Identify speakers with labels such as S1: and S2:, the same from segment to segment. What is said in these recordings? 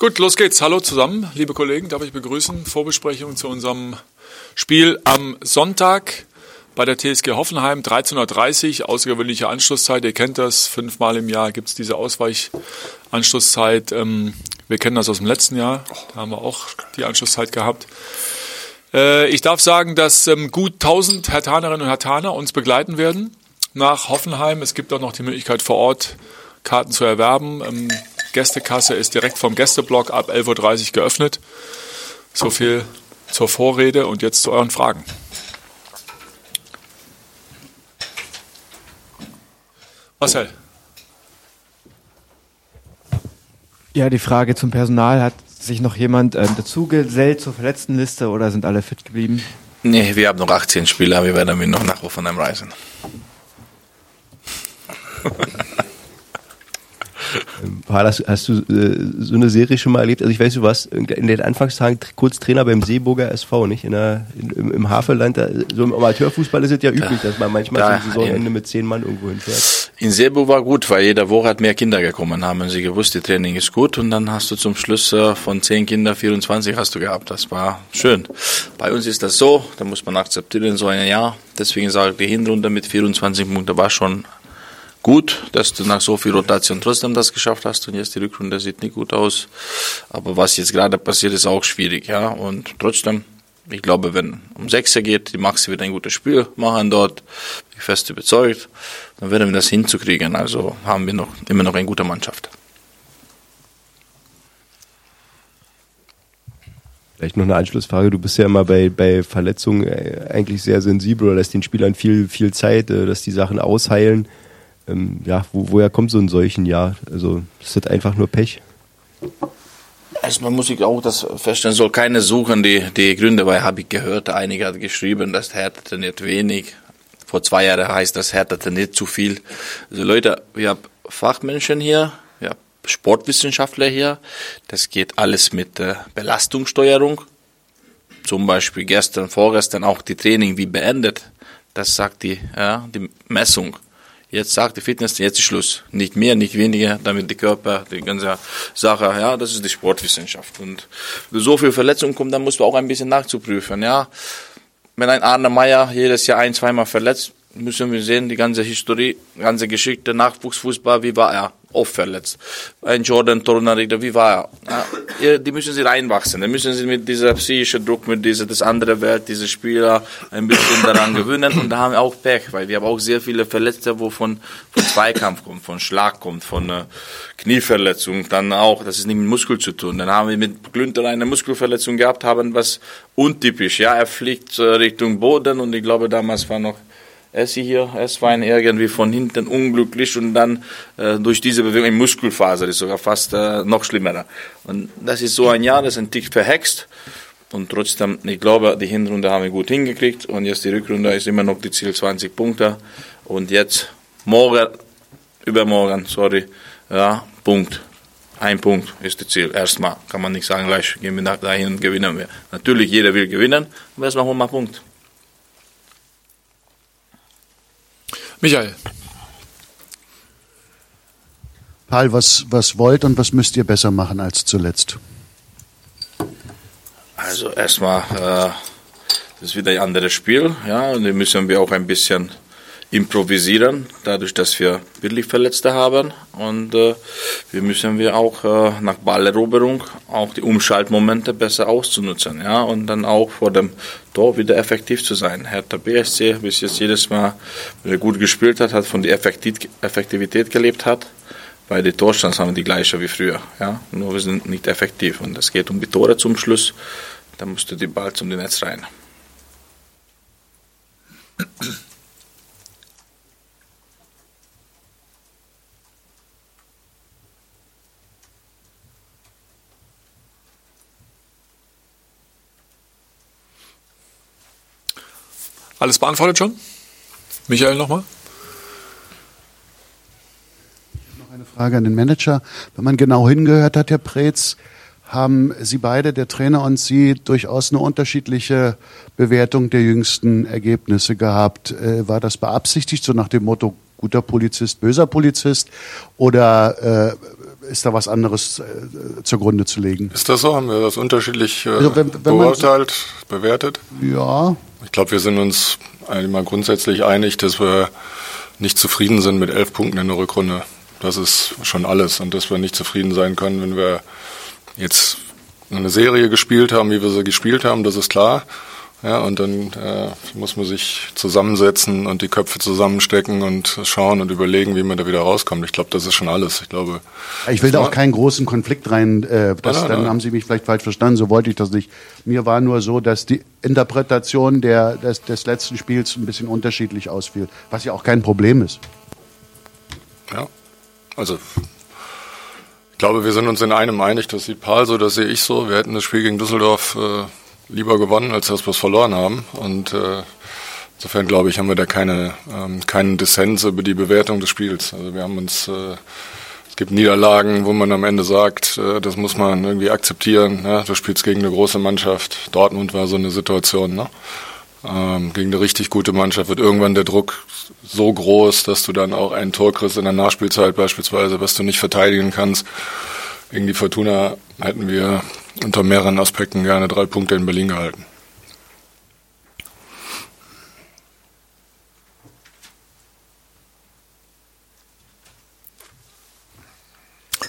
S1: Gut, los geht's. Hallo zusammen, liebe Kollegen, darf ich begrüßen. Vorbesprechung zu unserem Spiel am Sonntag bei der TSG Hoffenheim, 13.30 Uhr, außergewöhnliche Anschlusszeit. Ihr kennt das, fünfmal im Jahr gibt's diese Ausweichanschlusszeit. Ähm, wir kennen das aus dem letzten Jahr, da haben wir auch die Anschlusszeit gehabt. Äh, ich darf sagen, dass ähm, gut 1000 Hertanerinnen und Hertaner uns begleiten werden nach Hoffenheim. Es gibt auch noch die Möglichkeit vor Ort Karten zu erwerben. Gästekasse ist direkt vom Gästeblock ab 11.30 Uhr geöffnet. So viel zur Vorrede und jetzt zu euren Fragen. Marcel.
S2: Ja, die Frage zum Personal. Hat sich noch jemand ähm, dazugesellt zur Verletztenliste oder sind alle fit geblieben?
S3: Nee, wir haben noch 18 Spieler, wir werden noch nach Hoffenheim reisen.
S4: Paul, hast, hast, du äh, so eine Serie schon mal erlebt? Also ich weiß, du warst in den Anfangstagen kurz Trainer beim Seeburger SV, nicht? In der, in, im, Havelland, da, so im Amateurfußball ist es ja üblich, dass man manchmal da, zum Saisonende mit zehn Mann irgendwo hinfährt.
S3: In Seeburg war gut, weil jede Woche hat mehr Kinder gekommen, haben sie gewusst, die Training ist gut und dann hast du zum Schluss äh, von zehn Kindern 24 hast du gehabt. Das war schön. Bei uns ist das so, da muss man akzeptieren, so ein Jahr. Deswegen sage ich, die Hinrunde mit 24 Punkten war schon gut, dass du nach so viel Rotation trotzdem das geschafft hast und jetzt die Rückrunde sieht nicht gut aus. Aber was jetzt gerade passiert, ist auch schwierig, ja. Und trotzdem, ich glaube, wenn um Sechser geht, die Maxi wird ein gutes Spiel machen dort, bin ich fest überzeugt, dann werden wir das hinzukriegen. Also haben wir noch immer noch eine gute Mannschaft.
S4: Vielleicht noch eine Anschlussfrage. Du bist ja immer bei, bei Verletzungen äh, eigentlich sehr sensibel oder lässt den Spielern viel, viel Zeit, äh, dass die Sachen ausheilen ähm, ja, wo, woher kommt so ein solchen Jahr? Also ist das einfach nur Pech?
S3: Erstmal muss ich auch das feststellen, soll keine suchen, die, die Gründe, weil habe ich gehört, einige hat geschrieben, dass Hertha trainiert wenig. Vor zwei Jahren heißt das Hertha trainiert zu viel. Also Leute, wir haben Fachmenschen hier, wir haben Sportwissenschaftler hier. Das geht alles mit äh, Belastungssteuerung. Zum Beispiel gestern, vorgestern auch die Training wie beendet. Das sagt die, ja, die Messung. Jetzt sagt die Fitness, jetzt ist Schluss. Nicht mehr, nicht weniger, damit die Körper, die ganze Sache, ja, das ist die Sportwissenschaft. Und so viel Verletzungen kommen, dann musst du auch ein bisschen nachzuprüfen, ja. Wenn ein Arne Meyer jedes Jahr ein, zweimal verletzt, müssen wir sehen, die ganze Historie, ganze Geschichte, Nachwuchsfußball, wie war er? Oft verletzt. Ein Jordan Torunariga, wie war er? Die müssen sie reinwachsen. Da müssen sie mit dieser psychischen Druck, mit dieser, das andere Welt, diese Spieler ein bisschen daran gewöhnen. Und da haben wir auch Pech, weil wir haben auch sehr viele Verletzte, wo von, von Zweikampf kommt, von Schlag kommt, von äh, Knieverletzung, dann auch, das ist nicht mit Muskel zu tun. Dann haben wir mit Glünter eine Muskelverletzung gehabt, haben was untypisch. Ja, er fliegt äh, Richtung Boden und ich glaube, damals war noch Essi hier, Esswein irgendwie von hinten unglücklich und dann äh, durch diese Bewegung im Muskelfaser ist sogar fast äh, noch schlimmer. Und das ist so ein Jahr, das ist ein Tick verhext. Und trotzdem, ich glaube, die Hinrunde haben wir gut hingekriegt und jetzt die Rückrunde ist immer noch die Ziel 20 Punkte. Und jetzt morgen, übermorgen, sorry, ja, Punkt. Ein Punkt ist das Ziel. Erstmal kann man nicht sagen, gleich gehen wir dahin und gewinnen wir. Natürlich, jeder will gewinnen, aber erstmal holen wir Punkt.
S1: Michael.
S5: Paul, was, was wollt und was müsst ihr besser machen als zuletzt?
S3: Also erstmal, äh, das ist wieder ein anderes Spiel, ja, und da müssen wir auch ein bisschen improvisieren, dadurch, dass wir wirklich Verletzte haben. Und äh, wir müssen wir auch äh, nach Balleroberung auch die Umschaltmomente besser auszunutzen, ja, und dann auch vor dem Tor wieder effektiv zu sein. Hertha BSC bis jetzt jedes Mal, wenn er gut gespielt hat, hat von der Effektivität gelebt hat. Bei den Torstands haben wir die gleiche wie früher, ja, nur wir sind nicht effektiv. Und es geht um die Tore zum Schluss, dann musst du die Ball zum Netz rein.
S1: Alles beantwortet schon? Michael nochmal?
S5: Noch eine Frage an den Manager. Wenn man genau hingehört hat, Herr Preetz, haben Sie beide, der Trainer und Sie, durchaus eine unterschiedliche Bewertung der jüngsten Ergebnisse gehabt. Äh, war das beabsichtigt, so nach dem Motto guter Polizist, böser Polizist? Oder äh, ist da was anderes äh, zugrunde zu legen.
S6: Ist das so? Haben wir das unterschiedlich äh,
S5: Also wenn- wenn man-
S6: beurteilt, bewertet?
S5: Ja,
S6: Ich glaube, wir sind uns eigentlich mal grundsätzlich einig, dass wir nicht zufrieden sind mit elf Punkten in der Rückrunde. Das ist schon alles. Und dass wir nicht zufrieden sein können, wenn wir jetzt eine Serie gespielt haben, wie wir sie gespielt haben, das ist klar. Ja, und dann äh, muss man sich zusammensetzen und die Köpfe zusammenstecken und schauen und überlegen, wie man da wieder rauskommt. Ich glaube, das ist schon alles. Ich glaube.
S5: ich will da
S6: Ja.
S5: auch keinen großen Konflikt rein. Äh, das,
S6: nein,
S5: dann
S6: nein.
S5: haben Sie mich vielleicht falsch verstanden. So wollte ich das nicht. Mir war nur so, dass die Interpretation der, des, des letzten Spiels ein bisschen unterschiedlich ausfiel, was ja auch kein Problem ist.
S6: Ja, also ich glaube, wir sind uns in einem einig. Das sieht Paul so, das sehe ich so. Wir hätten das Spiel gegen Düsseldorf äh, lieber gewonnen, als dass wir es verloren haben. Und äh, insofern glaube ich, haben wir da keine ähm, keinen Dissens über die Bewertung des Spiels. Also wir haben uns äh, es gibt Niederlagen, wo man am Ende sagt, äh, das muss man irgendwie akzeptieren. Ne? Du spielst gegen eine große Mannschaft. Dortmund war so eine Situation. Ne? Ähm, gegen eine richtig gute Mannschaft wird irgendwann der Druck so groß, dass du dann auch ein Tor kriegst in der Nachspielzeit beispielsweise, was du nicht verteidigen kannst. Gegen die Fortuna hätten wir unter mehreren Aspekten gerne drei Punkte in Berlin gehalten.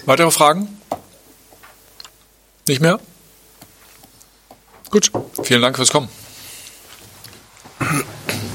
S1: Weitere Fragen? Nicht mehr? Gut, vielen Dank fürs Kommen.